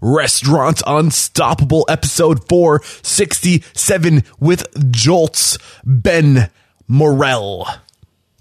Restaurant Unstoppable, episode 467 with Jolt's Ben Morel.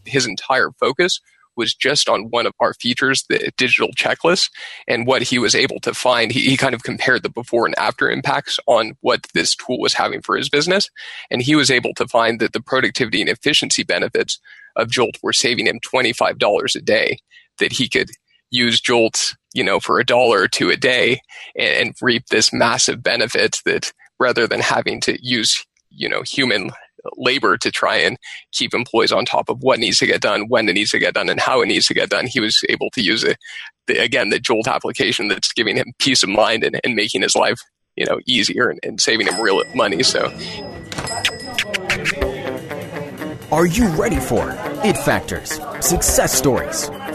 His entire focus was just on one of our features, the digital checklist, and what he was able to find. He, he, kind of compared the before and after impacts on what this tool was having for his business. And he was able to find that the productivity and efficiency benefits of Jolt were saving him $25 a day, that he could use Jolt, you know, for a dollar or two a day and, and reap this massive benefit that rather than having to use, you know, human labor to try and keep employees on top of what needs to get done, when it needs to get done, and how it needs to get done. He was able to use it, the, again, the Jolt application that's giving him peace of mind and, and making his life, you know, easier and, and saving him real money. So. Are you ready for it factors, success stories,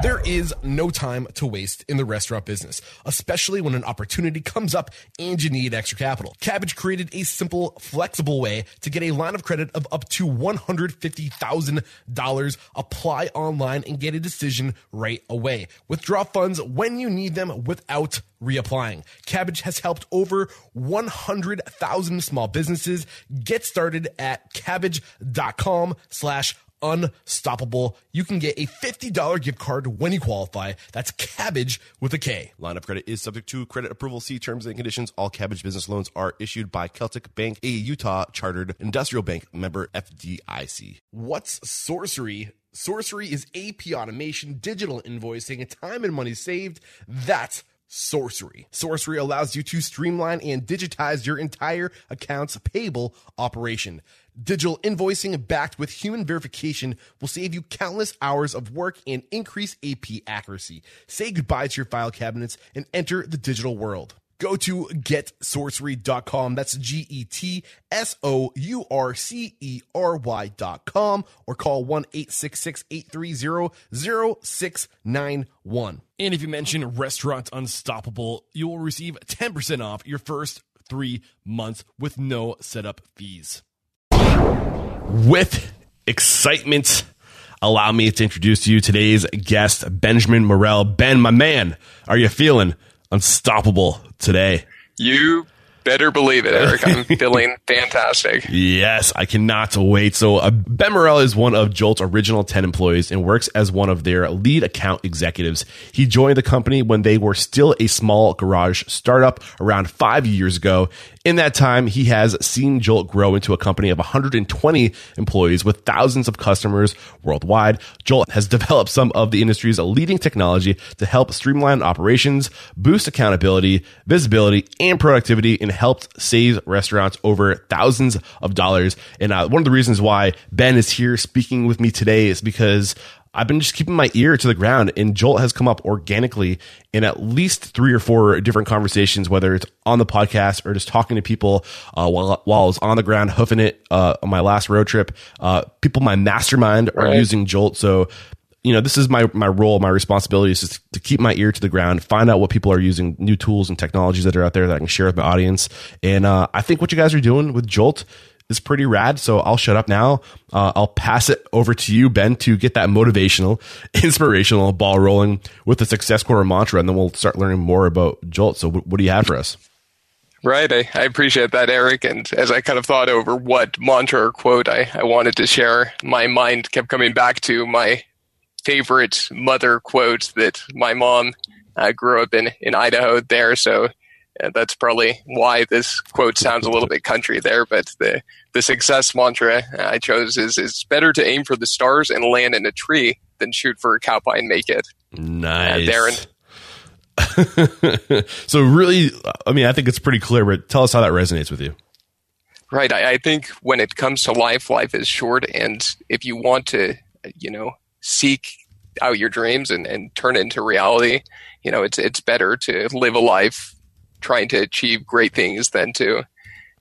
There is no time to waste in the restaurant business, especially when an opportunity comes up and you need extra capital. Kabbage created a simple, flexible way to get a line of credit of up to $150,000. Apply online and get a decision right away. Withdraw funds when you need them without reapplying. Kabbage has helped over 100,000 small businesses get started at kabbage.com slash unstoppable. You can get a $50 gift card when you qualify. That's Kabbage with a K. Line of credit is subject to credit approval. See terms and conditions. All Kabbage business loans are issued by Celtic Bank, a Utah chartered industrial bank member FDIC. What's Sourcery? Sourcery is AP automation, digital invoicing, and time and money saved. That's Sourcery. Sourcery allows you to streamline and digitize your entire accounts payable operation. Digital invoicing backed with human verification will save you countless hours of work and increase AP accuracy. Say goodbye to your file cabinets and enter the digital world. Go to getsourcery.com. That's G E T S O U R C E R Y.com or call 1 866 830 0691. And if you mention Restaurant Unstoppable, you will receive 10% off your first three months with no setup fees with excitement, allow me to introduce to you today's guest, Benjamin Morel. Ben, my man, are you feeling unstoppable today? You better believe it, Eric. I'm feeling fantastic. Yes, I cannot wait. So, uh, Ben Morel is one of Jolt's original 10 employees and works as one of their lead account executives. He joined the company when they were still a small garage startup around five years ago in that time, he has seen Jolt grow into a company of 120 employees with thousands of customers worldwide. Jolt has developed some of the industry's leading technology to help streamline operations, boost accountability, visibility, and productivity, and helped save restaurants over thousands of dollars. And uh, one of the reasons why Ben is here speaking with me today is because I've been just keeping my ear to the ground, and Jolt has come up organically in at least three or four different conversations, whether it's on the podcast or just talking to people uh, while, while I was on the ground hoofing it uh, on my last road trip. Uh, people, my mastermind are right. using Jolt, so you know, this is my my role, my responsibility is just to keep my ear to the ground, find out what people are using, new tools and technologies that are out there that I can share with my audience. And uh, I think what you guys are doing with Jolt is pretty rad. So I'll shut up now. Uh, I'll pass it over to you, Ben, to get that motivational, inspirational ball rolling with the success quarter mantra, and then we'll start learning more about Jolt. So, what do you have for us? Right. I, I, appreciate that, Eric. And as I kind of thought over what mantra or quote I, I wanted to share, my mind kept coming back to my favorite mother quote that my mom uh, grew up in, in Idaho there. So and that's probably why this quote sounds a little bit country there. But the the success mantra I chose is it's better to aim for the stars and land in a tree than shoot for a cow pie and make it. Nice, uh, Darren. so really, I mean, I think it's pretty clear. But tell us how that resonates with you. Right. I, I think when it comes to life, life is short, and if you want to, you know, seek out your dreams and, and turn it into reality, you know, it's it's better to live a life trying to achieve great things than to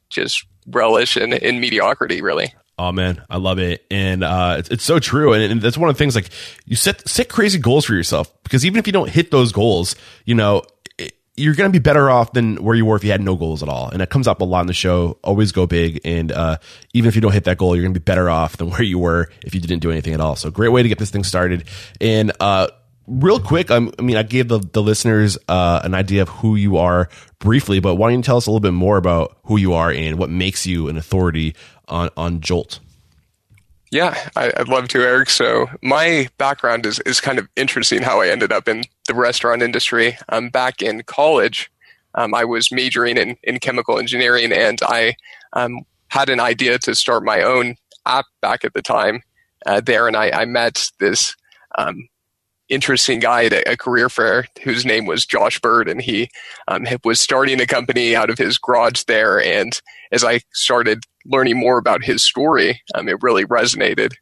just relish in, in mediocrity, really. Oh man, I love it, and uh, it's, it's so true, and, and, that's one of the things. Like you set set crazy goals for yourself because even if you don't hit those goals, you know you're going to be better off than where you were if you had no goals at all. And it comes up a lot in the show. Always go big. And uh, even if you don't hit that goal, you're going to be better off than where you were if you didn't do anything at all. So great way to get this thing started. And uh, real quick, um, I mean, I gave the, the listeners uh, an idea of who you are briefly, but why don't you tell us a little bit more about who you are and what makes you an authority on, on Jolt? Yeah, I, would love to, Eric. So my background is, is kind of interesting how I ended up in the restaurant industry. Um, back in college, um, I was majoring in, in chemical engineering and I um, had an idea to start my own app back at the time uh, there. And I, I met this um, interesting guy at a, a, career fair whose name was Josh Bird, and he um, was starting a company out of his garage there. And as I started learning more about his story, um, it really resonated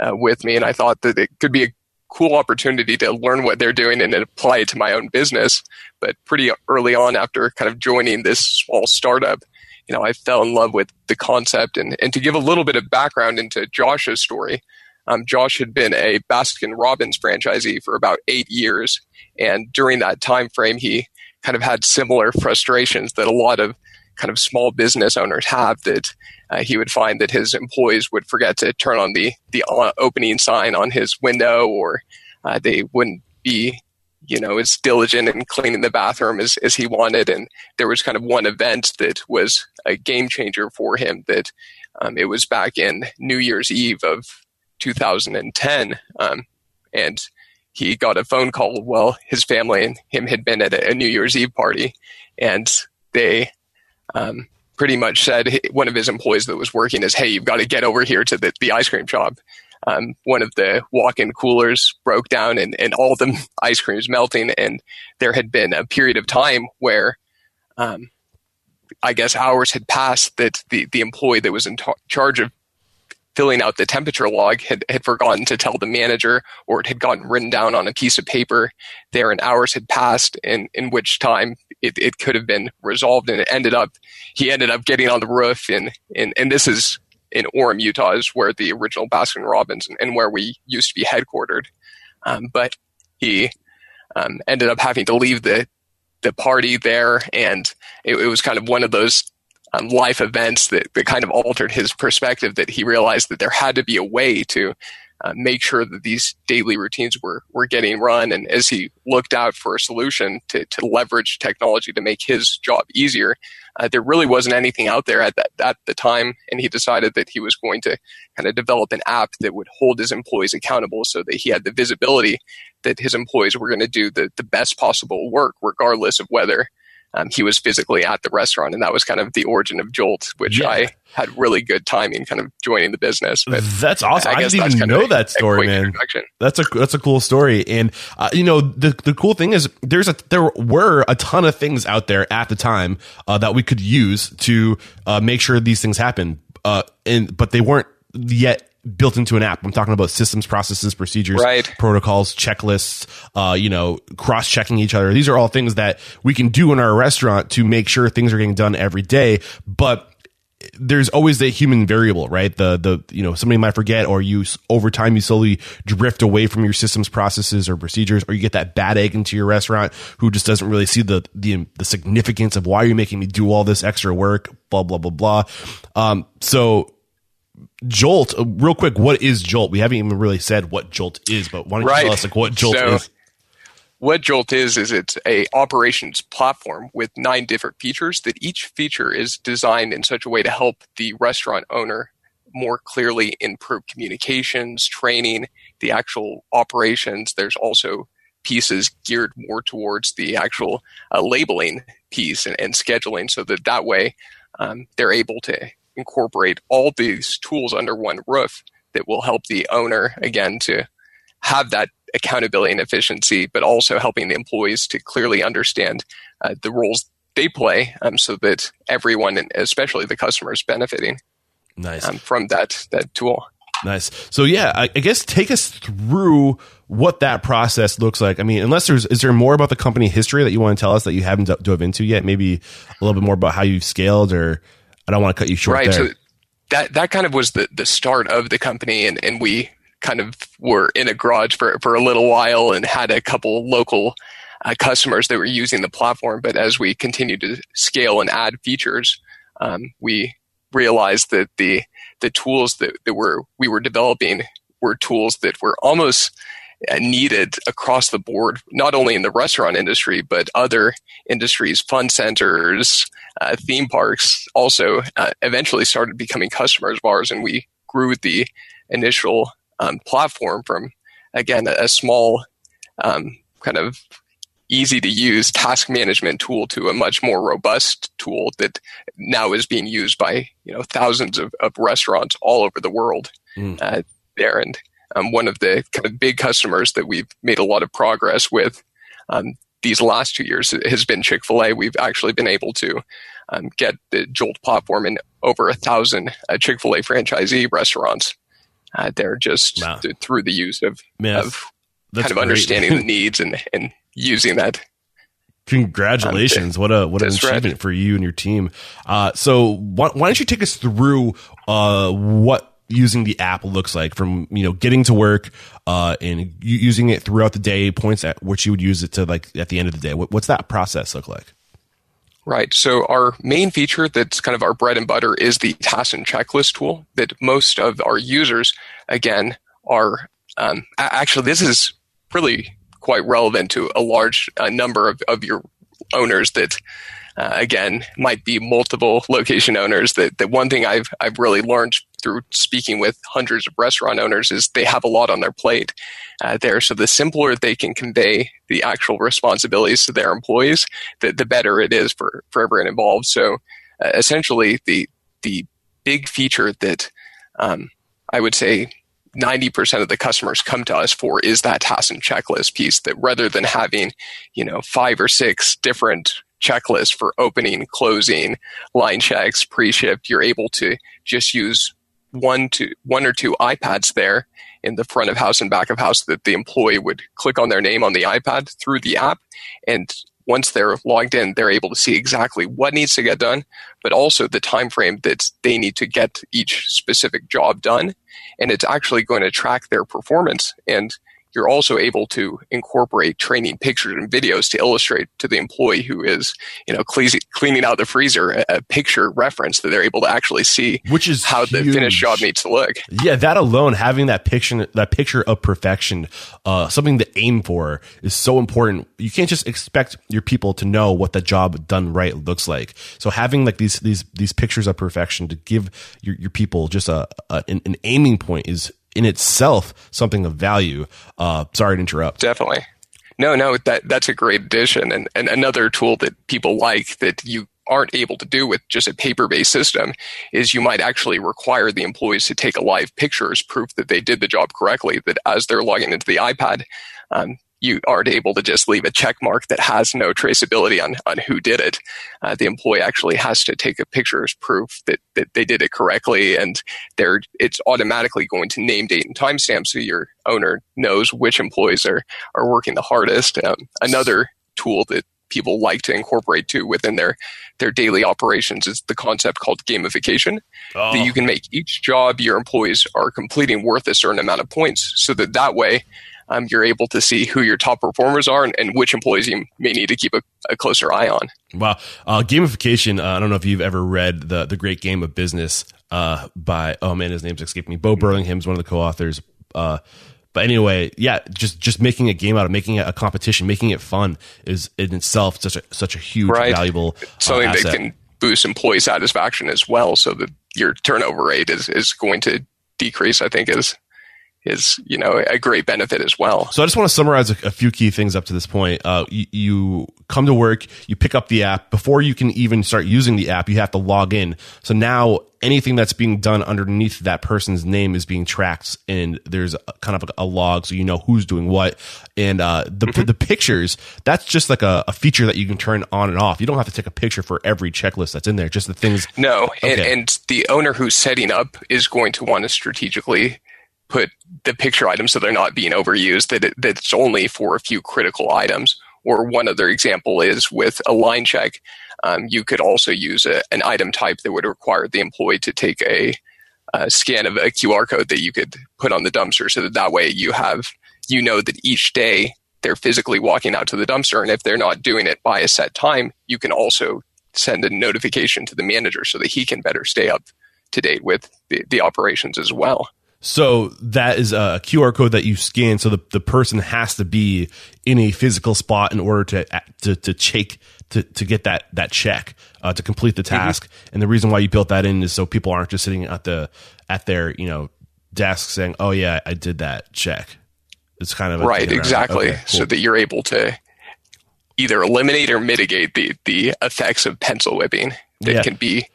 uh, with me, and I thought that it could be a cool opportunity to learn what they're doing and apply it to my own business. But pretty early on, after kind of joining this small startup, you know, I fell in love with the concept. And, and to give a little bit of background into Josh's story, um, Josh had been a Baskin Robbins franchisee for about eight years, and during that time frame, he kind of had similar frustrations that a lot of kind of small business owners have. That uh, he would find that his employees would forget to turn on the the opening sign on his window, or uh, they wouldn't be you know as diligent in cleaning the bathroom as, as he wanted and there was kind of one event that was a game changer for him that um, it was back in new year's eve of 2010. Um, and he got a phone call. Well, his family and him had been at a, New Year's Eve party, and they um, pretty much said one of his employees that was working is, "Hey, you've got to get over here to the, the ice cream shop." Um, one of the walk-in coolers broke down, and, and all the ice cream was melting. And there had been a period of time where, um, I guess, hours had passed that the the employee that was in t- charge of filling out the temperature log had, had forgotten to tell the manager or it had gotten written down on a piece of paper there and hours had passed in, in which time it, it could have been resolved and it ended up he ended up getting on the roof and and, and this is in Orem, Utah is where the original Baskin Robbins and, and where we used to be headquartered. Um, but he um, ended up having to leave the the party there, and it, it was kind of one of those um, life events that, that kind of altered his perspective that he realized that there had to be a way to uh, make sure that these daily routines were, were getting run. And as he looked out for a solution to, to leverage technology to make his job easier, uh, there really wasn't anything out there at that at the time. And he decided that he was going to kind of develop an app that would hold his employees accountable so that he had the visibility that his employees were going to do the, the best possible work, regardless of whether um, he was physically at the restaurant, and that was kind of the origin of Jolt, which yeah. I had really good timing, kind of joining the business. But that's awesome. I, I didn't even know that story, man. That's a that's a cool story, and uh, you know the the cool thing is there's a there were a ton of things out there at the time uh, that we could use to uh, make sure these things happen, uh, and but they weren't yet built into an app. I'm talking about systems, processes, procedures, right. protocols, checklists, uh, you know, cross checking each other. These are all things that we can do in our restaurant to make sure things are getting done every day. But there's always the human variable, right? The, the, you know, somebody might forget or you, over time, you slowly drift away from your systems, processes or procedures, or you get that bad egg into your restaurant who just doesn't really see the, the, the significance of why you're making me do all this extra work, blah, blah, blah, blah. Um, so, Jolt, uh, real quick, what is Jolt? We haven't even really said what Jolt is, but why don't you tell us like what Jolt so, is? What Jolt is is it's a operations platform with nine different features that each feature is designed in such a way to help the restaurant owner more clearly improve communications, training, the actual operations. There's also pieces geared more towards the actual uh, labeling piece and, and, scheduling so that that way um, they're able to incorporate all these tools under one roof that will help the owner again to have that accountability and efficiency, but also helping the employees to clearly understand uh, the roles they play, um, so that everyone, and especially the customers, benefiting nice um, from that that tool. Nice. So yeah, I, I, guess take us through what that process looks like. I mean, unless there's is there more about the company history that you want to tell us that you haven't dove into yet? Maybe a little bit more about how you've scaled or I don't want to cut you short right, there. So that that kind of was the the start of the company, and and we kind of were in a garage for for a little while and had a couple local uh, customers that were using the platform. But as we continued to scale and add features, um, we realized that the the tools that, that were we were developing were tools that were almost needed across the board, not only in the restaurant industry, but other industries, fun centers, uh, theme parks also uh, eventually started becoming customers of ours. And we grew the initial um, platform from, again, a, a small um, kind of easy to use task management tool to a much more robust tool that now is being used by you know thousands of, of restaurants all over the world mm. uh, there and um, one of the kind of big customers that we've made a lot of progress with um, these last two years has been Chick fil A. We've actually been able to um, get the Jolt platform in over a thousand uh, Chick fil A franchisee restaurants. Uh, they're just wow. th- through the use of, of kind of great. understanding the needs and, and using that. Congratulations! Um, what a what an achievement for you and your team. Uh, so why, why, don't you take us through uh, what using the app looks like from you know getting to work uh, and using it throughout the day points at which you would use it to like at the end of the day. What, what's that process look like? Right. So our main feature that's kind of our bread and butter is the task and checklist tool that most of our users again are um, actually this is really quite relevant to a large uh, number of, of your owners that uh, again might be multiple location owners that, that one thing I've I've really learned through speaking with hundreds of restaurant owners is they have a lot on their plate uh, there. So the simpler they can convey the actual responsibilities to their employees, the, the better it is for, for everyone involved. So uh, essentially, the the big feature that um, I would say 90% of the customers come to us for is that task and checklist piece that rather than having, you know, five or six different checklists for opening, closing, line checks, pre-shift, you're able to just use one to one or two iPads there in the front of house and back of house that the employee would click on their name on the iPad through the app. And once they're logged in, they're able to see exactly what needs to get done, but also the time frame that they need to get each specific job done. And it's actually going to track their performance. And you're also able to incorporate training pictures and videos to illustrate to the employee who is, you know, cleaning out the freezer a picture reference that they're able to actually see, which is how huge. the finished job needs to look. Yeah, that alone, having that picture, that picture of perfection, uh, something to aim for, is so important. You can't just expect your people to know what the job done right looks like. So having like these these these pictures of perfection to give your your people just a, a an aiming point is in itself something of value. Uh, sorry to interrupt. Definitely. No, no, that that's a great addition, and and another tool that people like that you aren't able to do with just a paper-based system is you might actually require the employees to take a live picture as proof that they did the job correctly. That as they're logging into the iPad, um, you aren't able to just leave a check mark that has no traceability on, on who did it. Uh, the employee actually has to take a picture as proof that, that they did it correctly and they're, it's automatically going to name date and timestamp so your owner knows which employees are, are working the hardest. Um, another tool that people like to incorporate too within their their daily operations is the concept called gamification oh. that you can make each job your employees are completing worth a certain amount of points so that that way um, you're able to see who your top performers are and, and which employees you may need to keep a, a closer eye on. Wow, uh, gamification. Uh, I don't know if you've ever read the the Great Game of Business uh, by oh man, his name's escaping me. Bo Burlingham's one of the co-authors. Uh, but anyway, yeah, just just making a game out of making it a competition, making it fun is in itself such a such a huge right. valuable uh, something asset. that can boost employee satisfaction as well, so that your turnover rate is is going to decrease. I think is is you know a great benefit as well. So I just want to summarize a, a few key things up to this point. Uh, you, you, come to work, you pick up the app before you can even start using the app. You have to log in. So now anything that's being done underneath that person's name is being tracked, and there's a, kind of a, a, log, so you know who's doing what. And uh, the mm-hmm. the pictures that's just like a, a, feature that you can turn on and off. You don't have to take a picture for every checklist that's in there. Just the things. No, okay. and, and the owner who's setting up is going to want to strategically put the picture items so they're not being overused, that, it, that it's only for a few critical items. Or one other example is with a line check, um, you could also use a, an item type that would require the employee to take a, a scan of a QR code that you could put on the dumpster so that that way you have, you know that each day they're physically walking out to the dumpster. And if they're not doing it by a set time, you can also send a notification to the manager so that he can better stay up to date with the, the operations as well. So that is a QR code that you scan. So the, the person has to be in a physical spot in order to to to check to, to get that that check uh, to complete the task. Mm-hmm. And the reason why you built that in is so people aren't just sitting at the at their you know desk saying, "Oh yeah, I did that check." It's kind of right, exactly, okay, cool. so that you're able to either eliminate or mitigate the the effects of pencil whipping that yeah. can be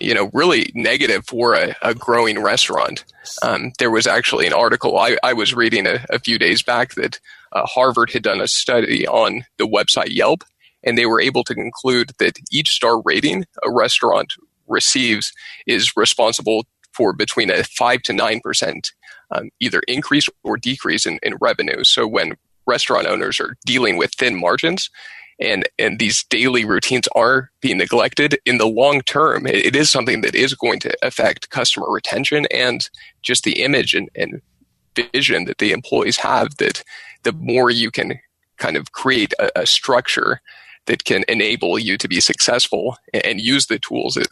you know, really negative for a, a growing restaurant. Um, there was actually an article I, I was reading a, a, few days back that uh, Harvard had done a study on the website Yelp, and they were able to conclude that each star rating a restaurant receives is responsible for between a 5 to 9% um, either increase or decrease in, in revenue. So when restaurant owners are dealing with thin margins, and and these daily routines are being neglected in the long term. It, it is something that is going to affect customer retention and just the image and, and vision that the employees have that the more you can kind of create a, a structure that can enable you to be successful and, and use the tools at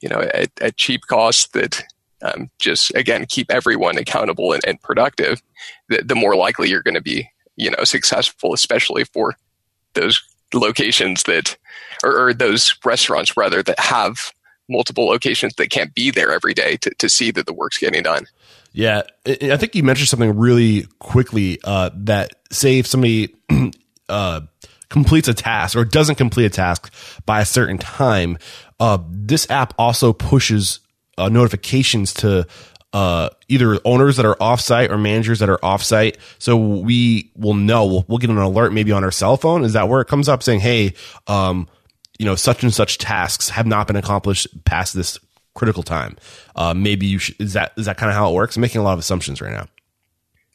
you know at, at cheap costs that um, just again keep everyone accountable and, and productive the, the more likely you're going to be you know successful especially for those locations that, or, or those restaurants rather, that have multiple locations that can't be there every day to, to see that the work's getting done. Yeah, I think you mentioned something really quickly uh, that say if somebody uh, completes a task or doesn't complete a task by a certain time, uh, this app also pushes uh, notifications to uh, either owners that are offsite or managers that are offsite. So we will know. We'll, we'll, get an alert maybe on our cell phone. Is that where it comes up saying, "Hey, um, you know, such and such tasks have not been accomplished past this critical time." Uh, maybe you should. Is that is that kind of how it works? I'm making a lot of assumptions right now.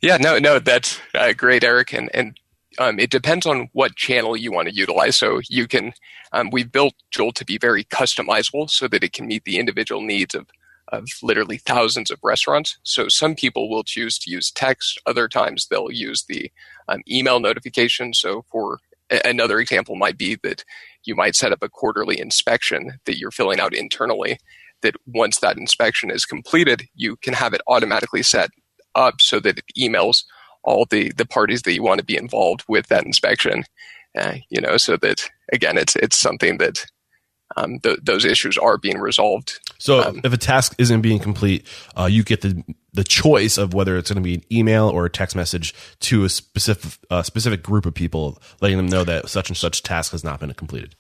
Yeah, no, no, that's uh, great, Eric, and and um, it depends on what channel you want to utilize. So you can, um, we've built Jolt to be very customizable so that it can meet the individual needs of of literally thousands of restaurants. So some people will choose to use text. Other times they'll use the um, email notification. So for another example might be that you might set up a quarterly inspection that you're filling out internally that once that inspection is completed, you can have it automatically set up so that it emails all the, the parties that you want to be involved with that inspection. Uh, you know, so that again, it's it's something that um, th- those issues are being resolved. So um, if a task isn't being complete, uh, you get the the choice of whether it's going to be an email or a text message to a specific uh, specific group of people, letting them know that such and such task has not been completed.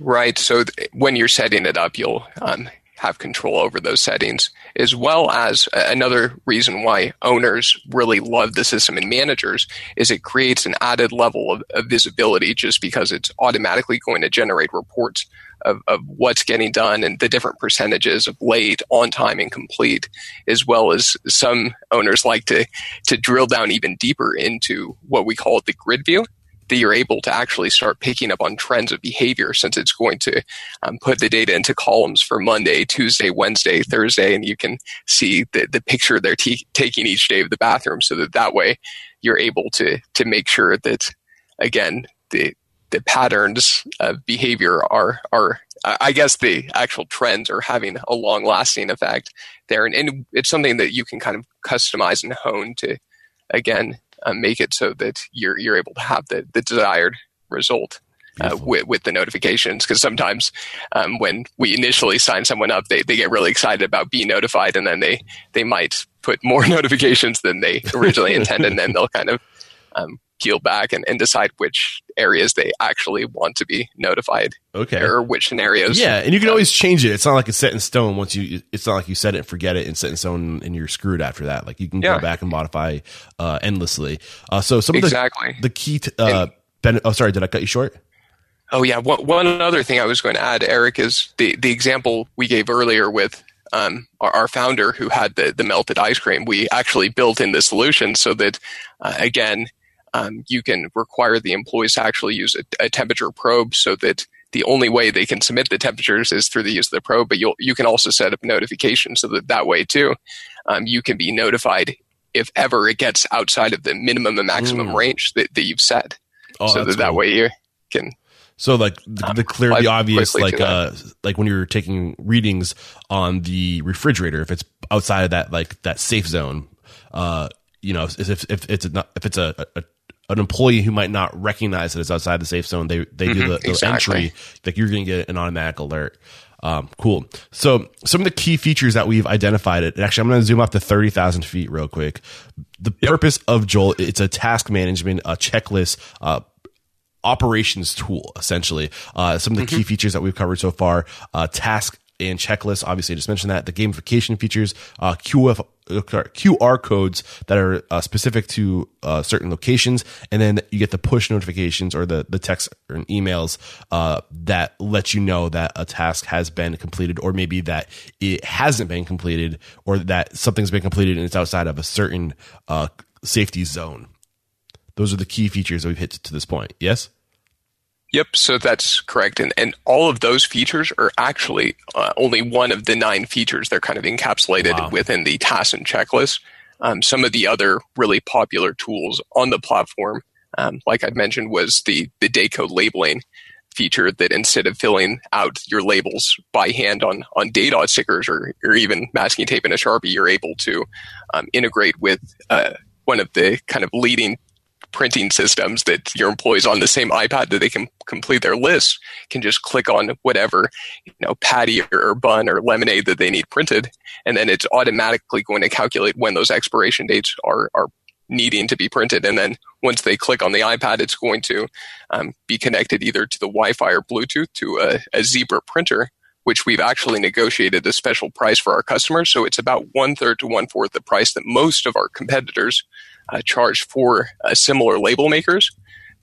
Right. So th- when you're setting it up, you'll um, have control over those settings, as well as uh, another reason why owners really love the system and managers is it creates an added level of, of visibility just because it's automatically going to generate reports of, of what's getting done and the different percentages of late, on time, and complete, as well as some owners like to to drill down even deeper into what we call the grid view that you're able to actually start picking up on trends of behavior since it's going to um, put the data into columns for Monday, Tuesday, Wednesday, Thursday, and you can see the, the picture they're t- taking each day of the bathroom so that that way you're able to, to make sure that, again, the, the patterns of behavior are are I guess the actual trends are having a long lasting effect there, and, and, it's something that you can kind of customize and hone to again uh, make it so that you're you're able to have the the desired result. Uh, with, with the notifications because sometimes um, when we initially sign someone up they, they get really excited about being notified and then they they might put more notifications than they originally intended and then they'll kind of um, peel back and, and decide which areas they actually want to be notified. Okay. Or which scenarios. Yeah. And you can always change it. It's not like it's set in stone once you, it's not like you set it and forget it and set in stone and you're screwed after that. Like you can yeah. go back and modify uh, endlessly. Uh, so some of the, exactly. the key, t- uh, ben- oh, sorry, did I cut you short? Oh yeah. One, one other thing I was going to add, Eric, is the, the example we gave earlier with um, our, our, founder who had the, the melted ice cream, we actually built in the solution so that, uh, again, um, you can require the employees to actually use a, a, temperature probe so that the only way they can submit the temperatures is through the use of the probe. But you you can also set up notifications so that that way too, um, you can be notified if ever it gets outside of the minimum and maximum Mm. range that, that you've set. Oh, so that that way you can So like the, the clear, the obvious, like uh, like when you're taking readings on the refrigerator, if it's outside of that like that safe zone, uh, you know, if if, if it's not if it's a, a an employee who might not recognize that it's outside the safe zone, they they do Mhm, the, the exactly. entry, like you're going to get an automatic alert. Um, cool. So some of the key features that we've identified it. Actually, I'm going to zoom up to 30,000 feet real quick. The purpose of Jolt, it's a task management, a checklist, uh, operations tool essentially uh, some of the key features that we've covered so far uh, task and checklist obviously i just mentioned that the gamification features uh, QF, qr codes that are uh, specific to uh, certain locations and then you get the push notifications or the, the text and emails uh, that let you know that a task has been completed or maybe that it hasn't been completed or that something's been completed and it's outside of a certain uh, safety zone those are the key features that we've hit to this point. Yes. Yep, so that's correct. And, and all of those features are actually uh, only one of the nine features. They're kind of encapsulated Wow. within the task and checklist. Um, some of the other really popular tools on the platform, um, like I mentioned, was the, the day code labeling feature that instead of filling out your labels by hand on, on dot stickers or, or even masking tape and a Sharpie, you're able to um, integrate with uh, one of the kind of leading printing systems that your employees on the same iPad that they can complete their list can just click on whatever, you know, patty or bun or lemonade that they need printed. And then it's automatically going to calculate when those expiration dates are, are needing to be printed. And then once they click on the iPad, it's going to um, be connected either to the Wi-Fi or Bluetooth to a, a Zebra printer, which we've actually negotiated a special price for our customers. So it's about one third to one fourth the price that most of our competitors uh, charge for uh, similar label makers.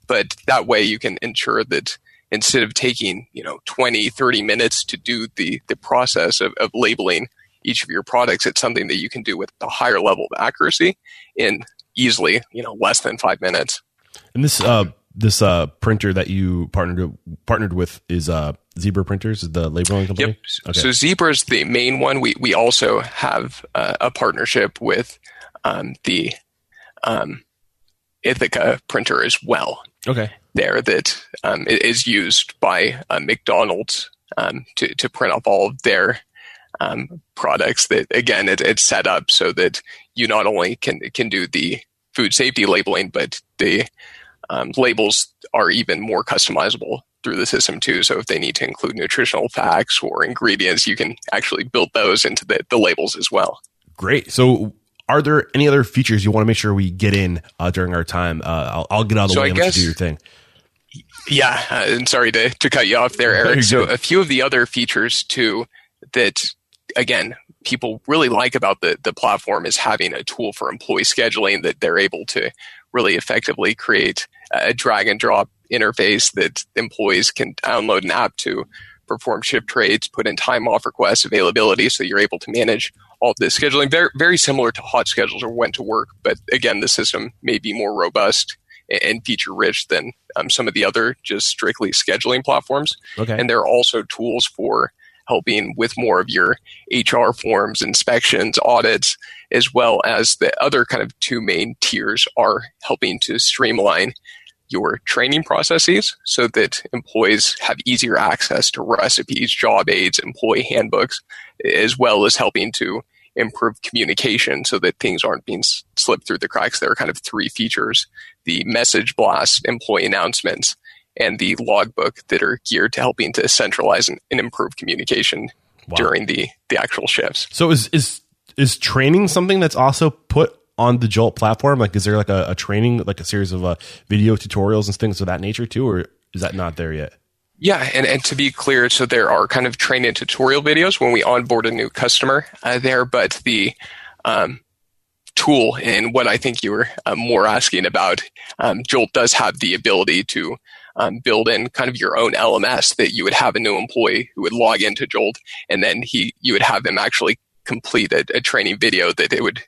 But that way you can ensure that instead of taking, you know, 20, 30 minutes to do the, the process of, of labeling each of your products, it's something that you can do with a higher level of accuracy in easily, you know, less than five minutes. And this uh this uh printer that you partnered partnered with is uh Zebra Printers, is the labeling company. Yep. Okay. So Zebra is the main one. We we also have uh, a partnership with um, the um, Ithaca printer as well. okay. There that um, is used by uh, McDonald's um, to to print up all of their um, products. That again, it, it's set up so that you not only can can do the food safety labeling, but the um, labels are even more customizable through the system too. So if they need to include nutritional facts or ingredients, you can actually build those into the, the labels as well. Great. So are there any other features you want to make sure we get in uh, during our time? Uh, I'll, I'll get out of the So way I and guess- do your thing. Yeah, uh, and sorry to, to cut you off there, Eric. So a few of the other features too that again people really like about the the platform is having a tool for employee scheduling that they're able to really effectively create a drag and drop interface that employees can download an app to perform shift trades, put in time off requests, availability, so you're able to manage all this scheduling. Very very similar to HotSchedules or when to work, but again, the system may be more robust and feature rich than um, some of the other just strictly scheduling platforms. Okay. And there are also tools for helping with more of your HR forms, inspections, audits, as well as the other kind of two main tiers are helping to streamline your training processes so that employees have easier access to recipes, job aids, employee handbooks, as well as helping to improve communication so that things aren't being s- slipped through the cracks. There are kind of three features the message blast, employee announcements, and the logbook that are geared to helping to centralize and, and improve communication Wow. during the, the actual shifts. So is is is training something that's also put on the Jolt platform? Like, is there like a, a training, like a series of uh, video tutorials and things of that nature too, or is that not there yet? Yeah, and, and to be clear, so there are kind of training tutorial videos when we onboard a new customer uh, there, but the um, tool and what I think you were uh, more asking about, um, Jolt does have the ability to um, build in kind of your own LMS that you would have a new employee who would log into Jolt, and then he you would have them actually complete a, a training video that they would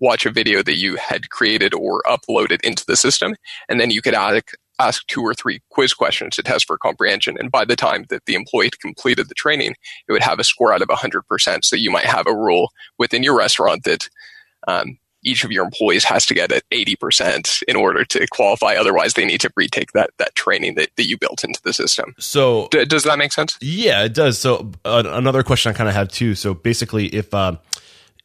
watch a video that you had created or uploaded into the system, and then you could add ask two or three quiz questions to test for comprehension. And by the time that the employee had completed the training, it would have a score out of 100%. So you might have a rule within your restaurant that um, each of your employees has to get at 80% in order to qualify. Otherwise, they need to retake that, that training that, that you built into the system. So, D- does that make sense? Yeah, it does. So, uh, another question I kind of have too. So, basically, if uh,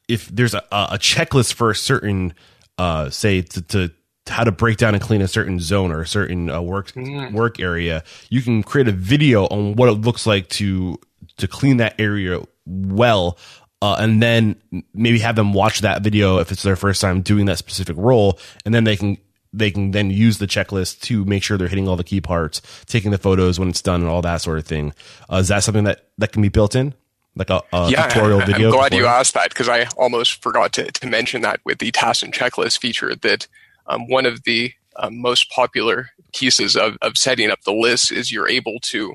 if there's a, a checklist for a certain, uh, say, to, to how to break down and clean a certain zone or a certain uh, work mm. work area, you can create a video on what it looks like to to clean that area well uh, and then maybe have them watch that video if it's their first time doing that specific role, and then they can they can then use the checklist to make sure they're hitting all the key parts, taking the photos when it's done, and all that sort of thing. Uh, is that something that that can be built in? Like a, a yeah, tutorial video. I'm glad before? you asked that because I almost forgot to, to mention that with the task and checklist feature that um, one of the um, most popular pieces of, of setting up the list is you're able to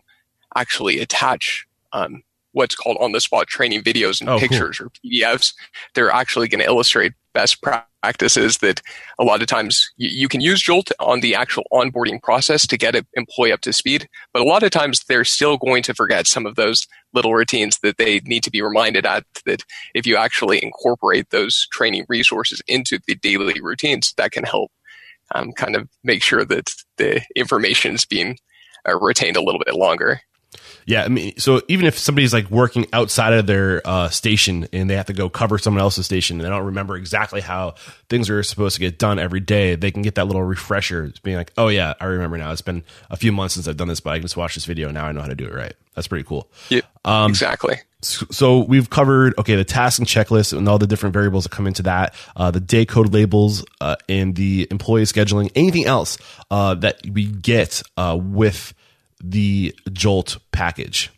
actually attach um, what's called on the spot training videos and oh, pictures cool. or PDFs. They're actually going to illustrate best practices that a lot of times you, you, can use Jolt on the actual onboarding process to get an employee up to speed. But a lot of times they're still going to forget some of those little routines that they need to be reminded at that if you actually incorporate those training resources into the daily routines, that can help um, kind of make sure that the information is being uh, retained a little bit longer. Yeah, I mean, so even if somebody's like working outside of their uh, station and they have to go cover someone else's station and they don't remember exactly how things are supposed to get done every day, they can get that little refresher, it's being like, "Oh yeah, I remember now. It's been a few months since I've done this, but I can just watch this video now I know how to do it right." That's pretty cool. Yeah, um, exactly. So we've covered okay the task and checklist and all the different variables that come into that, uh, the day code labels uh, and the employee scheduling. Anything else uh, that we get uh, with the Jolt package?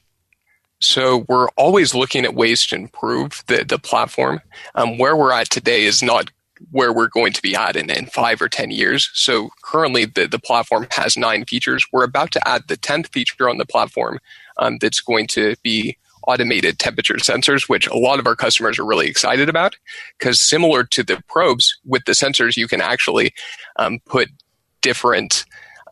So we're always looking at ways to improve the, the platform. Um, where we're at today is not where we're going to be at in, in five or 10 years. So currently the, the platform has nine features. We're about to add the 10th feature on the platform um, that's going to be automated temperature sensors, which a lot of our customers are really excited about because similar to the probes with the sensors, you can actually um, put different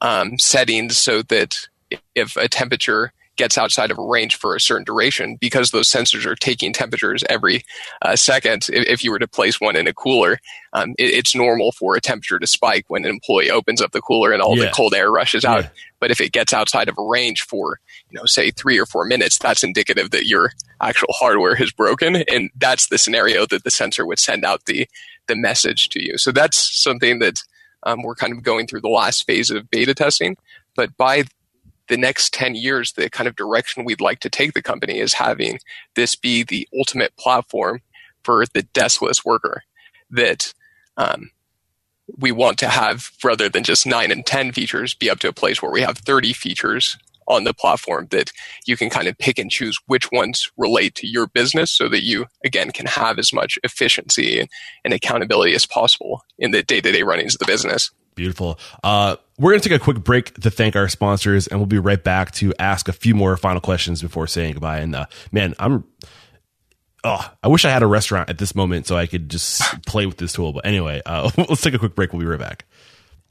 um, settings so that if a temperature gets outside of a range for a certain duration, because those sensors are taking temperatures every uh, second, if, if, you were to place one in a cooler, um, it, it's normal for a temperature to spike when an employee opens up the cooler and all yeah. the cold air rushes out. Yeah. But if it gets outside of a range for, you know, say three or four minutes, that's indicative that your actual hardware has broken. And that's the scenario that the sensor would send out the, the message to you. So that's something that um, we're kind of going through the last phase of beta testing. But by the next 10 years, the kind of direction we'd like to take the company is having this be the ultimate platform for the deskless worker that um, we want to have rather than just nine and 10 features be up to a place where we have 30 features on the platform that you can kind of pick and choose which ones relate to your business so that you again can have as much efficiency and, accountability as possible in the day-to-day runnings of the business Beautiful. Uh, we're going to take a quick break to thank our sponsors, and we'll be right back to ask a few more final questions before saying goodbye. And uh, man, I'm. Oh, I wish I had a restaurant at this moment so I could just play with this tool. But anyway, uh, let's take a quick break. We'll be right back.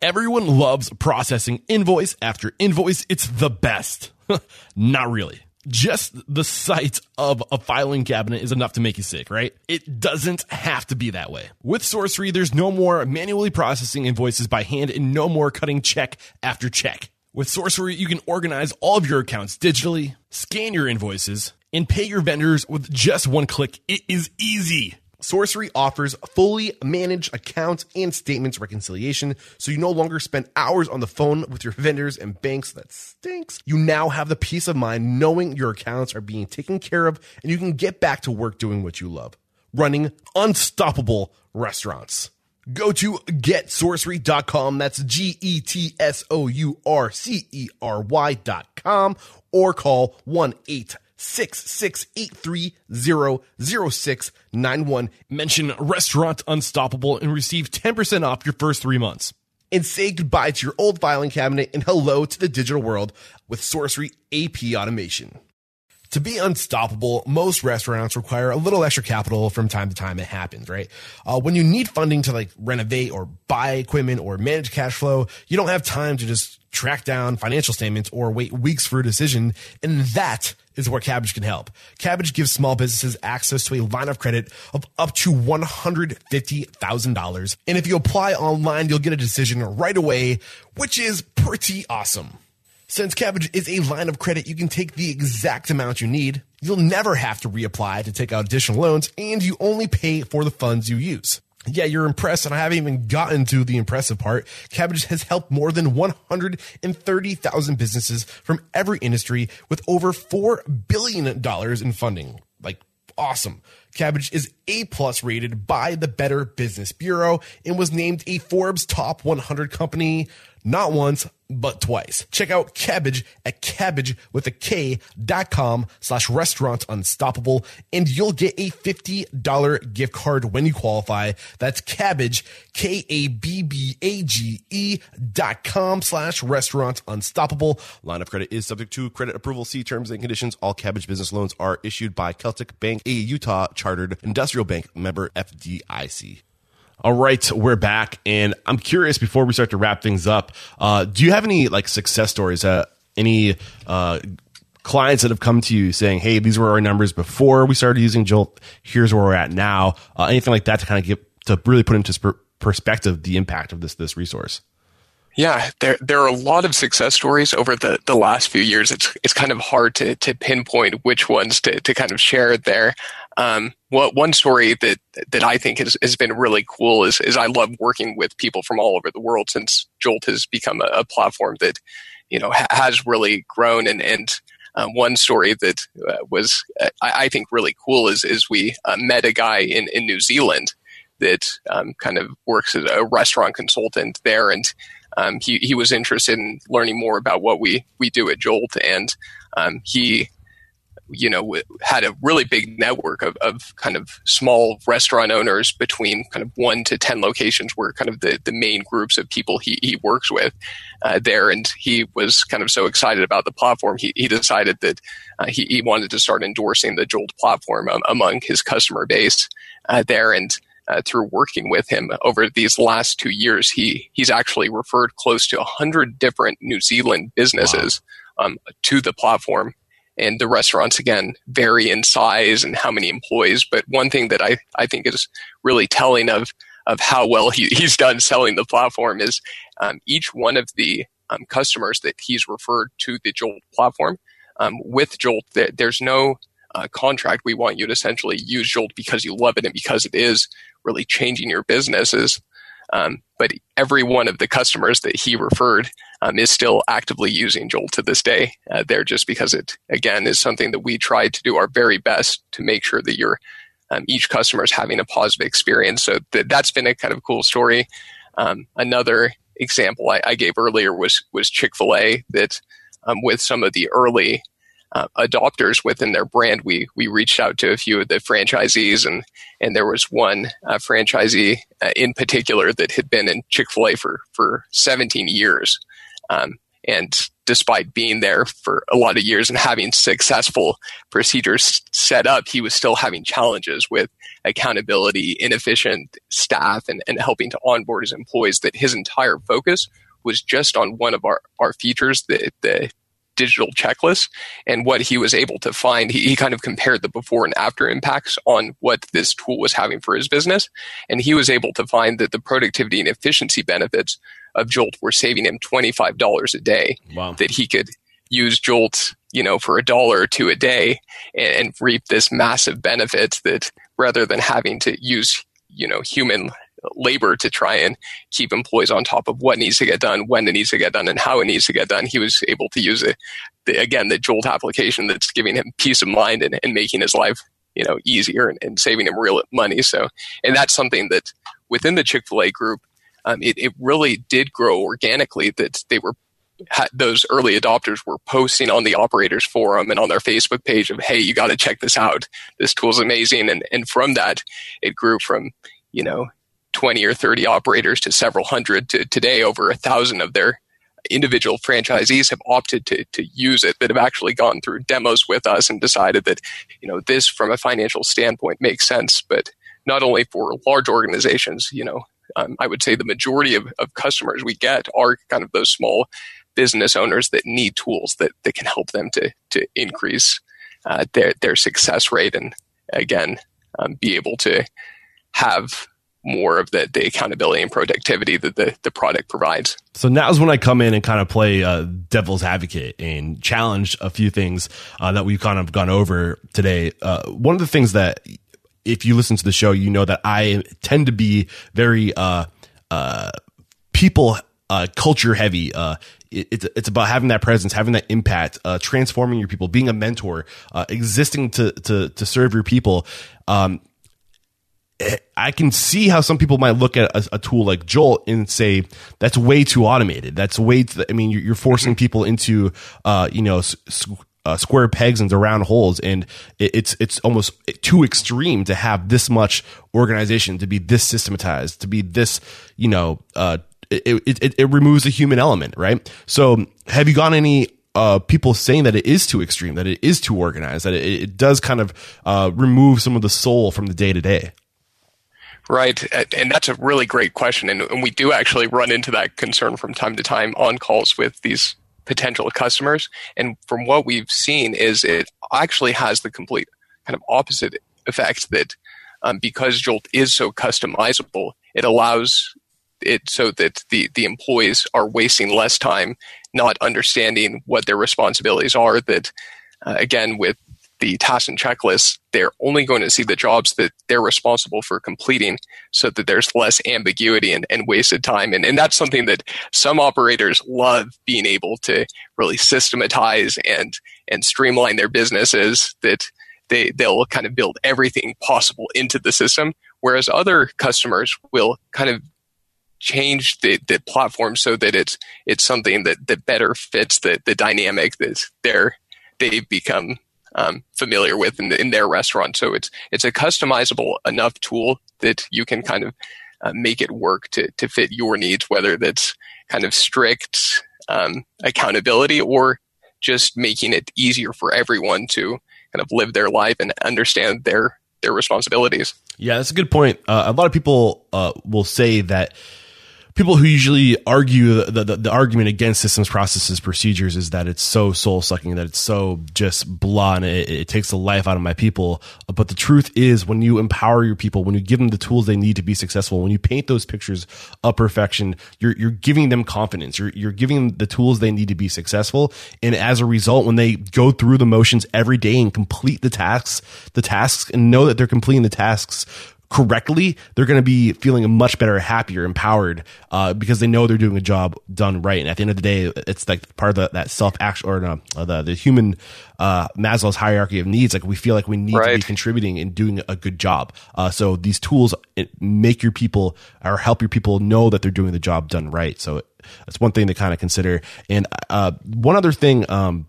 Everyone loves processing invoice after invoice. It's the best. Not really just the sight of a filing cabinet is enough to make you sick, right? It doesn't have to be that way. With Sourcery, there's no more manually processing invoices by hand and no more cutting check after check. With Sourcery, you can organize all of your accounts digitally, scan your invoices, and pay your vendors with just one click. It is easy. Sourcery offers fully managed accounts and statements reconciliation, so you no longer spend hours on the phone with your vendors and banks. That stinks. You now have the peace of mind knowing your accounts are being taken care of and you can get back to work doing what you love running unstoppable restaurants. Go to getsourcery.com. That's G E T S O U R C E R Y.com or call 1 8 6683 Mention Restaurant Unstoppable and receive 10% off your first three months. And say goodbye to your old filing cabinet and hello to the digital world with Sourcery AP Automation. To be unstoppable, most restaurants require a little extra capital from time to time. It happens, right? Uh, when you need funding to like renovate or buy equipment or manage cash flow, you don't have time to just track down financial statements or wait weeks for a decision. And that is where Kabbage can help. Kabbage gives small businesses access to a line of credit of up to $150,000. And if you apply online, you'll get a decision right away, which is pretty awesome. Since Kabbage is a line of credit, you can take the exact amount you need. You'll never have to reapply to take out additional loans, and you only pay for the funds you use. Yeah, you're impressed, and I haven't even gotten to the impressive part. Kabbage has helped more than 130,000 businesses from every industry with over $4 billion in funding. Like, awesome. Kabbage is A plus rated by the Better Business Bureau and was named a Forbes top 100 company not once, but twice. Check out Kabbage at kabbage with a K dot com slash restaurant unstoppable and you'll get a $50 gift card when you qualify. That's Kabbage, K-A-B-B-A-G-E dot com slash restaurant unstoppable. Line of credit is subject to credit approval. See terms and conditions. All Kabbage business loans are issued by Celtic Bank, a Utah chartered industrial bank member FDIC. All right, we're back, and I'm curious before we start to wrap things up. Uh, do you have any like success stories? Uh, any uh, clients that have come to you saying, "Hey, these were our numbers before we started using Jolt. Here's where we're at now." Uh, anything like that to kind of get to really put into perspective the impact of this this resource. Yeah, there there are a lot of success stories over the, the last few years. It's it's kind of hard to to pinpoint which ones to, to kind of share there. Um, what one story that that I think has, has been really cool is is I love working with people from all over the world since Jolt has become a, a platform that you know ha- has really grown. And and um, one story that uh, was uh, I, I, think really cool is is we uh, met a guy in in New Zealand that um, kind of works as a restaurant consultant there. And um, he he was interested in learning more about what we we do at Jolt, and um, he you know had a really big network of, of kind of small restaurant owners between kind of one to ten locations were kind of the, the main groups of people he, he works with uh, there and he was kind of so excited about the platform he, he decided that uh, he, he wanted to start endorsing the jolt platform um, among his customer base uh, there and uh, through working with him over these last two years, he he's actually referred close to a hundred different New Zealand businesses wow. um, to the platform. And the restaurants again vary in size and how many employees. But one thing that I, I think is really telling of of how well he, he's done selling the platform is um, each one of the um, customers that he's referred to the Jolt platform um, with Jolt. There, there's no uh, contract. We want you to essentially use Jolt because you love it and because it is really changing your businesses. Um, but every one of the customers that he referred um, is still actively using Jolt to this day. Uh, there, just because it again is something that we try to do our very best to make sure that your um, each customer is having a positive experience. So th- that's been a kind of cool story. Um, another example I, I, gave earlier was was Chick Fil A that um, with some of the early uh, adopters within their brand, we we reached out to a few of the franchisees, and and there was one uh, franchisee uh, in particular that had been in Chick Fil A for for 17 years, um, and despite being there for a lot of years and having successful procedures set up, he was still having challenges with accountability, inefficient staff, and, and helping to onboard his employees. That his entire focus was just on one of our, our features, the, the digital checklist and what he was able to find. He, he, kind of compared the before and after impacts on what this tool was having for his business. And he was able to find that the productivity and efficiency benefits of Jolt were saving him $25 a day. Wow. That he could use Jolt, you know, for a dollar or two a day and, and reap this massive benefit that rather than having to use, you know, human labor to try and keep employees on top of what needs to get done, when it needs to get done, and how it needs to get done. He was able to use it, again, the Jolt application that's giving him peace of mind and, and making his life, you know, easier and, and, saving him real money. So, and that's something that within the Chick Fil A group, um, it, it really did grow organically. That they were those early adopters were posting on the operators forum and on their Facebook page of, "Hey, you got to check this out. This tool's amazing." And and from that, it grew from you know 20 or 30 operators to several hundred to today over a thousand of their individual franchisees have opted to, to use it that have actually gone through demos with us and decided that, you know, this from a financial standpoint makes sense, but not only for large organizations, you know, um, I would say the majority of, of customers we get are kind of those small business owners that need tools that, that can help them to, to increase uh, their, their success rate and again, um, be able to have more of the, the accountability and productivity that the, the product provides. So now's when I come in and kind of play uh, devil's advocate and challenge a few things uh, that we've kind of gone over today. Uh, one of the things that, if you listen to the show, you know that I tend to be very uh, uh, people uh, culture heavy. It, it's it's about having that presence, having that impact, uh, transforming your people, being a mentor, uh, existing to to to serve your people. Um, I can see how some people might look at a, a, tool like Jolt and say that's way too automated. That's way. Too, I mean, you're, you're forcing people into, uh, you know, s- uh, square pegs into round holes, and it, it's it's almost too extreme to have this much organization, to be this systematized, to be this, you know, uh, it, it, it removes the human element, right? So, have you got any uh, people saying that it is too extreme, that it is too organized, that it, it does kind of uh, remove some of the soul from the day to day? Right. And that's a really great question. And, we do actually run into that concern from time to time on calls with these potential customers. And from what we've seen is it actually has the complete kind of opposite effect that um, because Jolt is so customizable, it allows it so that the, the employees are wasting less time not understanding what their responsibilities are that uh, again with the tasks and checklists, they're only going to see the jobs that they're responsible for completing so that there's less ambiguity and, and wasted time. And, and that's something that some operators love being able to really systematize and, and streamline their businesses that they, they'll kind of build everything possible into the system. Whereas other customers will kind of change the, the platform so that it's, it's something that, that better fits the, the dynamic that they're, they've become um, familiar with in, in, their restaurant. So it's it's a customizable enough tool that you can kind of uh, make it work to to fit your needs, whether that's kind of strict um, accountability or just making it easier for everyone to kind of live their life and understand their their responsibilities. Yeah, that's a good point. Uh, a lot of people uh, will say that people who usually argue the, the, the, argument against systems processes procedures is that it's so soul sucking that it's so just blah and it, it, takes the life out of my people. But the truth is when you empower your people when you give them the tools they need to be successful when you paint those pictures of perfection you're, you're giving them confidence. You're, you're giving them the tools they need to be successful. And as a result when they go through the motions every day and complete the tasks the tasks and know that they're completing the tasks correctly, they're going to be feeling much better, happier, empowered, uh, because they know they're doing a job done right. And at the end of the day, it's like part of the, that self action or no, uh, the, the human, uh, Maslow's hierarchy of needs. Like we feel like we need right. to be contributing and doing a good job. Uh, so these tools make your people or help your people know that they're doing the job done right. So that's one thing to kind of consider. And, uh, one other thing, um,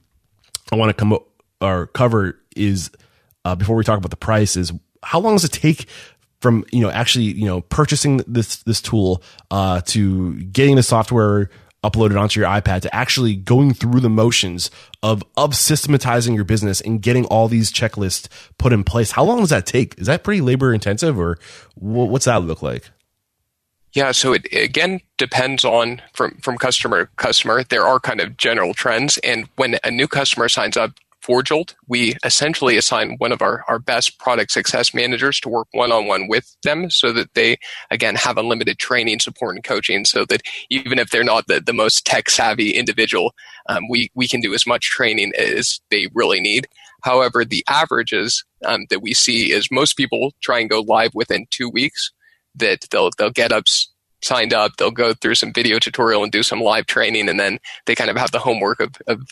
I want to come or cover is, uh, before we talk about the price is how long does it take from you know actually you know purchasing this this tool uh, to getting the software uploaded onto your iPad to actually going through the motions of of systematizing your business and getting all these checklists put in place. How long does that take? Is that pretty labor intensive, or what's that look like? Yeah, so it again depends on from from customer customer. There are kind of general trends, and when a new customer signs up for Jolt, we essentially assign one of our, our best product success managers to work one on one with them so that they, again, have unlimited training, support, and coaching so that even if they're not the, the most tech savvy individual, um, we, we can do as much training as they really need. However, the averages um, that we see is most people try and go live within two weeks. That they'll they'll get up signed up, they'll go through some video tutorial and do some live training, and then they kind of have the homework of, of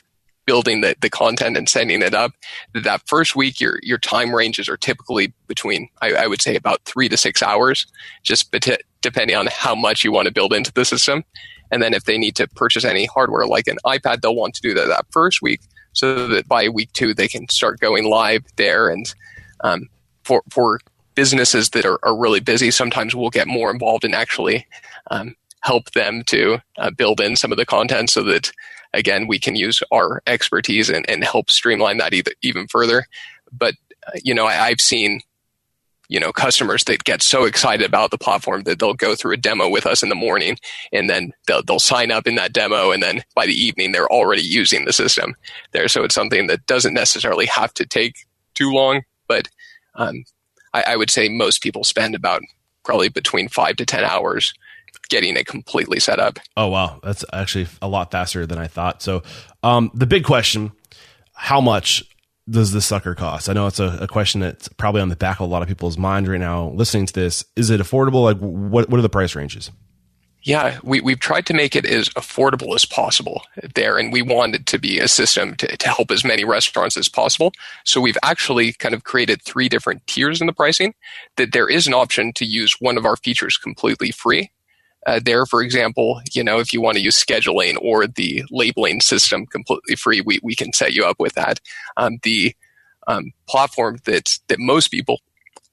building the, the content and sending it up, that first week your your time ranges are typically between I, I would say about three to six hours, just bet- depending on how much you want to build into the system. And then if they need to purchase any hardware like an iPad, they'll want to do that that first week, so that by week two they can start going live there. And um, for for businesses that are, are really busy, sometimes we'll get more involved and actually um, help them to uh, build in some of the content so that again we can use our expertise and, and help streamline that either, even further. But uh, you know I, i've seen you know customers that get so excited about the platform that they'll go through a demo with us in the morning and then they'll, they'll sign up in that demo and then by the evening they're already using the system there. So it's something that doesn't necessarily have to take too long but um, I, I would say most people spend about probably between five to ten hours getting it completely set up Oh wow, that's actually a lot faster than I thought. So, um, the big question: How much does this sucker cost? I know it's a, a question that's probably on the back of a lot of people's mind right now. Listening to this, is it affordable? Like, what what are the price ranges? Yeah, we, we've tried to make it as affordable as possible there, and we want it to be a system to, to help as many restaurants as possible. So we've actually kind of created three different tiers in the pricing. That there is an option to use one of our features completely free. Uh, there, for example, you know, if you want to use scheduling or the labeling system completely free, we, we can set you up with that. Um, the um, platform that that most people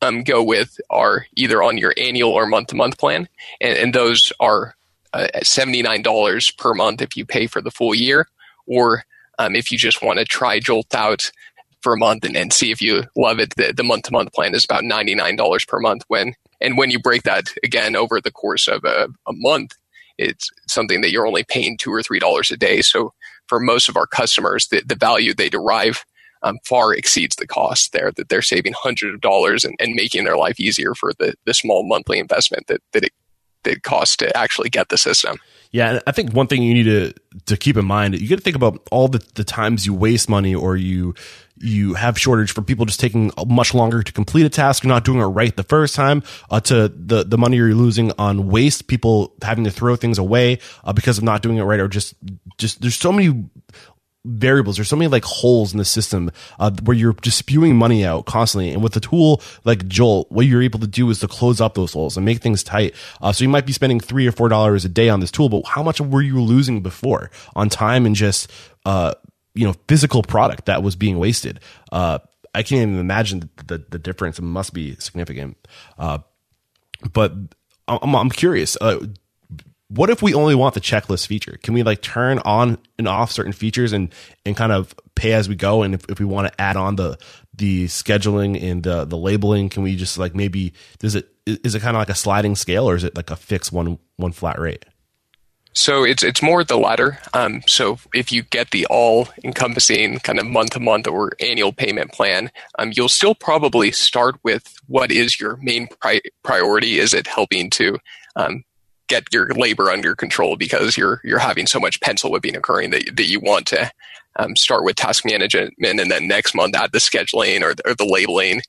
um, go with are either on your annual or month to month plan, and, and, those are uh, seventy nine dollars per month if you pay for the full year, or um, if you just want to try Jolt out for a month and, and see if you love it. The month to month plan is about ninety nine dollars per month. When and when you break that again over the course of a, a month, it's something that you're only paying two or three dollars a day. So for most of our customers, the, the value they derive um, far exceeds the cost there that they're saving hundreds of dollars and, and making their life easier for the, the small monthly investment that, that it, that costs to actually get the system. Yeah, I think one thing you need to to keep in mind, you got to think about all the, the times you waste money or you you have shortage for people just taking much longer to complete a task, not doing it right the first time, uh, to the the money you're losing on waste, people having to throw things away uh, because of not doing it right, or just just there's so many variables. There's so many like holes in the system uh, where you're just spewing money out constantly. And with a tool like Jolt, what you're able to do is to close up those holes and make things tight. Uh, so you might be spending three or four dollars a day on this tool, but how much were you losing before on time and just uh, you know physical product that was being wasted? Uh, I can't even imagine the the difference. It must be significant. Uh, but I'm, I'm curious. Uh, what if we only want the checklist feature? Can we like turn on and off certain features and and kind of pay as we go? And if, if we want to add on the the scheduling and the the labeling, can we just like maybe does it is it kind of like a sliding scale or is it like a fixed one one flat rate? So it's it's more the latter. Um, so if you get the all encompassing kind of month to month or annual payment plan, um, you'll still probably start with what is your main pri- priority. Is it helping to um, get your labor under control because you're you're having so much pencil whipping occurring that that you want to um, start with task management and then next month add the scheduling or, or the labeling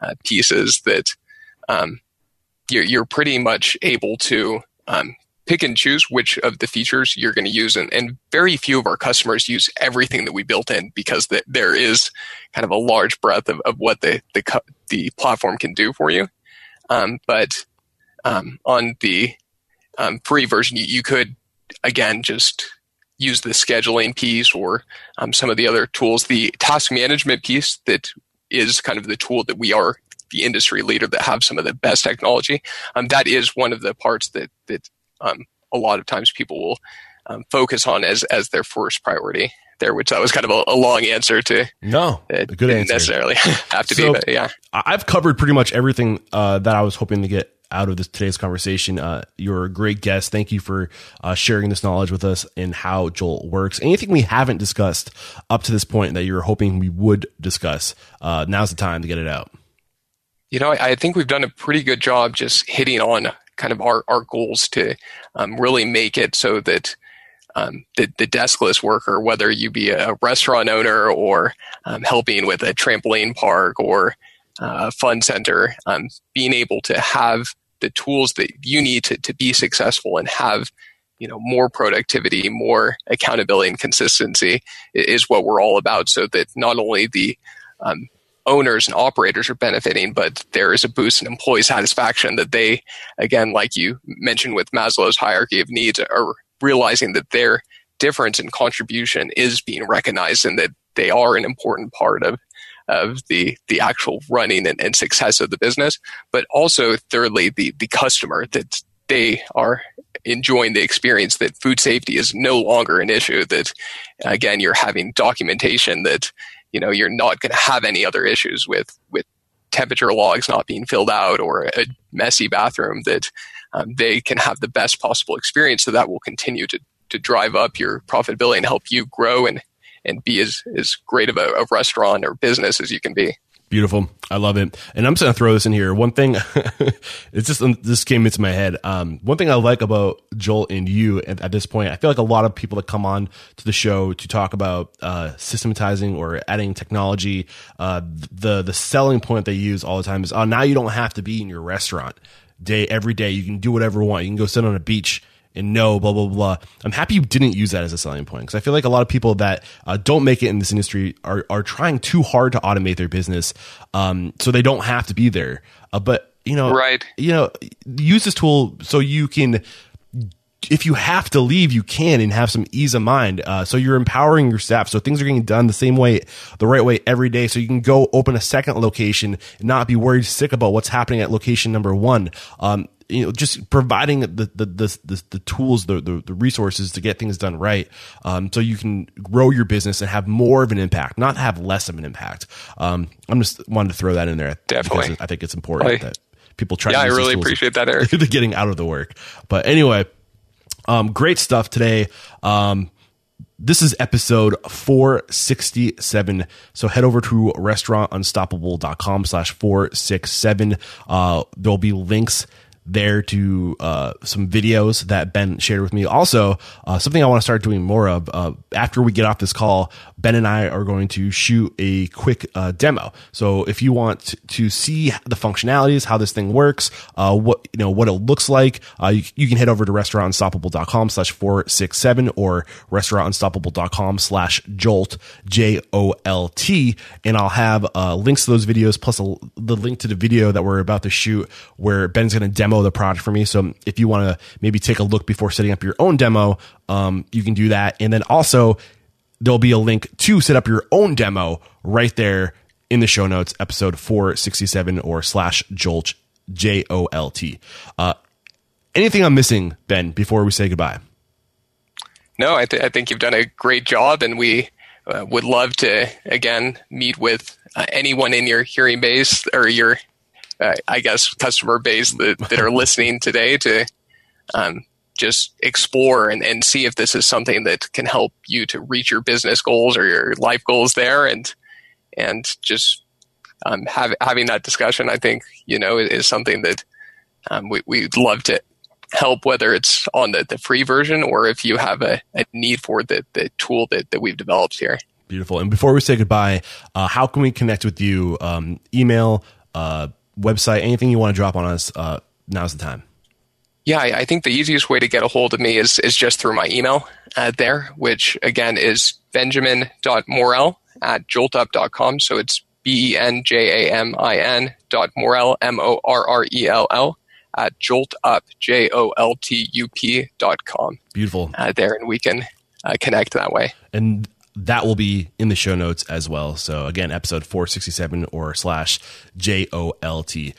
uh, pieces that um, you're you're pretty much able to um, pick and choose which of the features you're going to use and, and, very few of our customers use everything that we built in because the, there is kind of a large breadth of, of what the, the the platform can do for you um, but um, on the um, free version, you, you, could again just use the scheduling piece or um, some of the other tools. The task management piece that is kind of the tool that we are the industry leader that have some of the best technology. Um, that is one of the parts that that um, a lot of times people will um, focus on as as their first priority. There, which that was kind of a, a long answer to. No, a good answer. Necessarily have to so, be, but yeah. I've covered pretty much everything uh, that I was hoping to get out of this today's conversation. Uh, you're a great guest. Thank you for uh, sharing this knowledge with us and how Jolt works. Anything we haven't discussed up to this point that you're hoping we would discuss, uh, now's the time to get it out. You know, I, I think we've done a pretty good job just hitting on kind of our, our goals to um, really make it so that um, the, the, deskless worker, whether you be a restaurant owner or um, helping with a trampoline park or uh, fun center, um, being able to have the tools that you need to, to be successful and have you know more productivity more accountability and consistency is what we're all about. So that not only the um, owners and operators are benefiting but there is a boost in employee satisfaction that they again like you mentioned with maslow's hierarchy of needs are realizing that their difference in contribution is being recognized and that they are an important part of of the the actual running and, and success of the business, but also thirdly the the customer that they are enjoying the experience that food safety is no longer an issue that again you're having documentation that you know you're not going to have any other issues with with temperature logs not being filled out or a messy bathroom that um, they can have the best possible experience. So that will continue to to drive up your profitability and help you grow and and be as as great of a, a restaurant or business as you can be Beautiful. I love it. And I'm just to throw this in here. One thing, it's just, this came into my head. Um, one thing I like about Joel and you at, at, this point, I feel like a lot of people that come on to the show to talk about, uh, systematizing or adding technology, uh, the, the selling point they use all the time is, oh, now you don't have to be in your restaurant day every day. You can do whatever you want. You can go sit on a beach and no, blah, blah, blah. I'm happy you didn't use that as a selling point because I feel like a lot of people that uh, don't make it in this industry are, are trying too hard to automate their business um, so they don't have to be there. Uh, but, you know, right. you know, use this tool so you can if you have to leave, you can and have some ease of mind. Uh, so you're empowering your staff. So things are getting done the same way, the right way every day. So you can go open a second location and not be worried sick about what's happening at location number one. Um, you know, just providing the the the, the, the tools, the, the, the resources to get things done right, um, so you can grow your business and have more of an impact, not have less of an impact. Um, I'm just wanted to throw that in there. Definitely, I think it's important that people try. Yeah, I really appreciate that, Eric. getting out of the work, but anyway, um, great stuff today. Um, this is episode 467. So head over to restaurantunstoppable.com slash 467. Uh, there'll be links there to uh, some videos that Ben shared with me. Also, uh, something I want to start doing more of uh, after we get off this call. Ben and I are going to shoot a quick uh, demo. So if you want to see the functionalities, how this thing works, uh, what you know, what it looks like, uh, you, you, can head over to restaurantunstoppable.com slash four six seven or restaurantunstoppable.com slash jolt j o l t, and I'll have links to those videos plus a, the link to the video that we're about to shoot where Ben's going to demo demo the product for me. So if you want to maybe take a look before setting up your own demo, um, you can do that. And then also there'll be a link to set up your own demo right there in the show notes, episode 467 or slash Jolt, J O L T. Uh, anything I'm missing, Ben, before we say goodbye? No, I, th- I think you've done a great job, and we uh, would love to again meet with uh, anyone in your hearing base or your uh, I guess, customer base that, that are listening today to um, just explore and, and see if this is something that can help you to reach your business goals or your life goals there, and and just um, have, having that discussion, I think you know is, something that um, we, we'd love to help, whether it's on the, the free version or if you have a, a need for the, the tool that, that we've developed here. Beautiful. And before we say goodbye, uh, how can we connect with you? Um, email, uh, website, anything you want to drop on us, uh, now's the time. Yeah, I think the easiest way to get a hold of me is, is just through my email uh, there, which again is benjamin.morrell at joltup.com. So it's B E N J A M I N dot Morrell, M O R R E L L, at joltup, J O L T U P dot com. Beautiful. Uh, there, and we can uh, connect that way. And that will be in the show notes as well. So again, episode 467 or slash J O L T.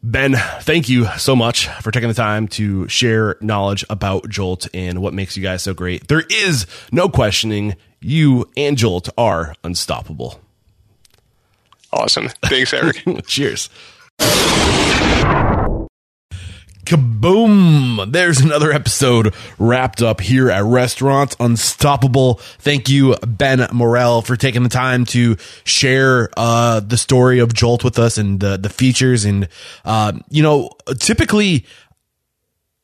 Ben, thank you so much for taking the time to share knowledge about Jolt and what makes you guys so great. There is no questioning you and Jolt are unstoppable. Awesome. Thanks, Eric. Cheers. Kaboom! There's another episode wrapped up here at Restaurants Unstoppable. Thank you, Ben Morrell, for taking the time to share uh, the story of Jolt with us and the the features. And uh, you know, typically,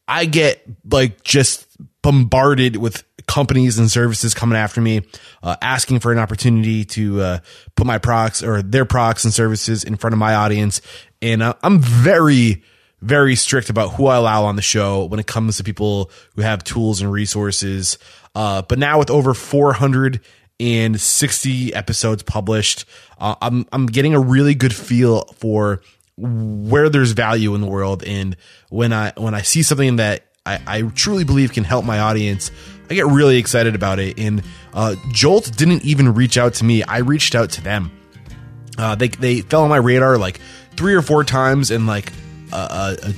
I get like just bombarded with companies and services coming after me, uh, asking for an opportunity to uh, put my products or their products and services in front of my audience. And uh, I'm very very strict about who I allow on the show when it comes to people who have tools and resources. Uh, but now with over 460 episodes published, uh, I'm I'm getting a really good feel for where there's value in the world, and when I when I see something that I, I truly believe can help my audience, I get really excited about it. And uh, Jolt didn't even reach out to me; I reached out to them. Uh, they they fell on my radar like three or four times, and like a, a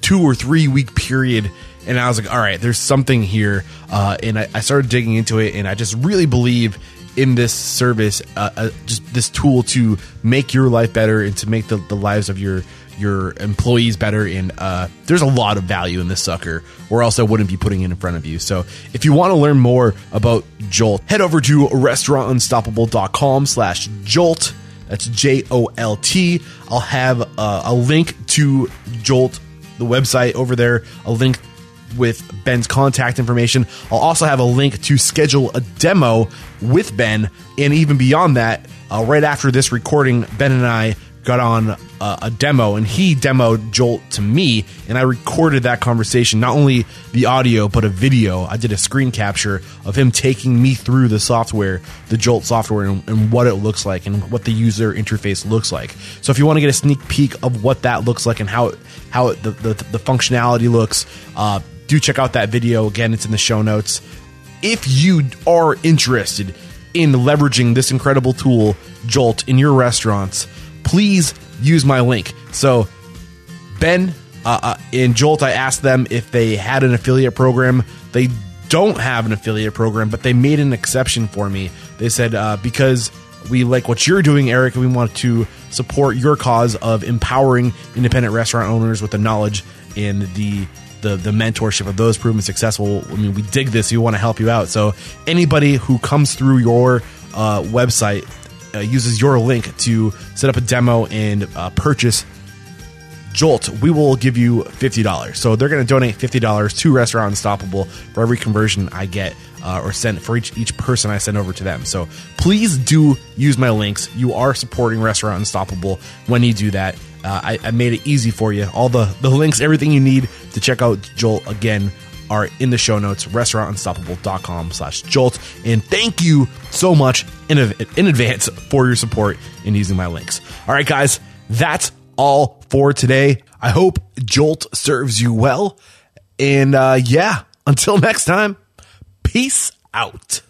two or three week period and I was like, all right, there's something here. Uh, and I, I, started digging into it, and I just really believe in this service, uh, uh, just this tool to make your life better and to make the, the lives of your your employees better. And uh, there's a lot of value in this sucker, or else I wouldn't be putting it in front of you. So if you want to learn more about Jolt, head over to restaurantunstoppable.com slash Jolt. That's J O L T. I'll have uh, a link to Jolt, the website over there, a link with Ben's contact information. I'll also have a link to schedule a demo with Ben. And even beyond that, uh, right after this recording, Ben and I got on uh, a demo and he demoed Jolt to me and I recorded that conversation not only the audio but a video I did a screen capture of him taking me through the software the Jolt software and, and what it looks like and what the user interface looks like so if you want to get a sneak peek of what that looks like and how it, how it, the, the, the functionality looks uh, do check out that video. Again, it's in the show notes. If you are interested in leveraging this incredible tool, Jolt, in your restaurants, please use my link. So, Ben uh, uh, in Jolt, I asked them if they had an affiliate program. They don't have an affiliate program, but they made an exception for me. They said, uh, because we like what you're doing, Eric, and we want to support your cause of empowering independent restaurant owners with the knowledge and the the the mentorship of those proven successful. I mean, we dig this. We want to help you out. So anybody who comes through your uh, website uh, uses your link to set up a demo and uh, purchase Jolt, we will give you $50. So they're going to donate $50 to Restaurant Unstoppable for every conversion I get uh, or send for each, each person I send over to them. So please do use my links. You are supporting Restaurant Unstoppable when you do that. Uh, I, I, made it easy for you. All the, the links, everything you need to check out Jolt again are in the show notes, restaurantunstoppable.com slash Jolt. And thank you so much in, in advance for your support in using my links. All right, guys, that's all for today. I hope Jolt serves you well. And uh, yeah, until next time, peace out.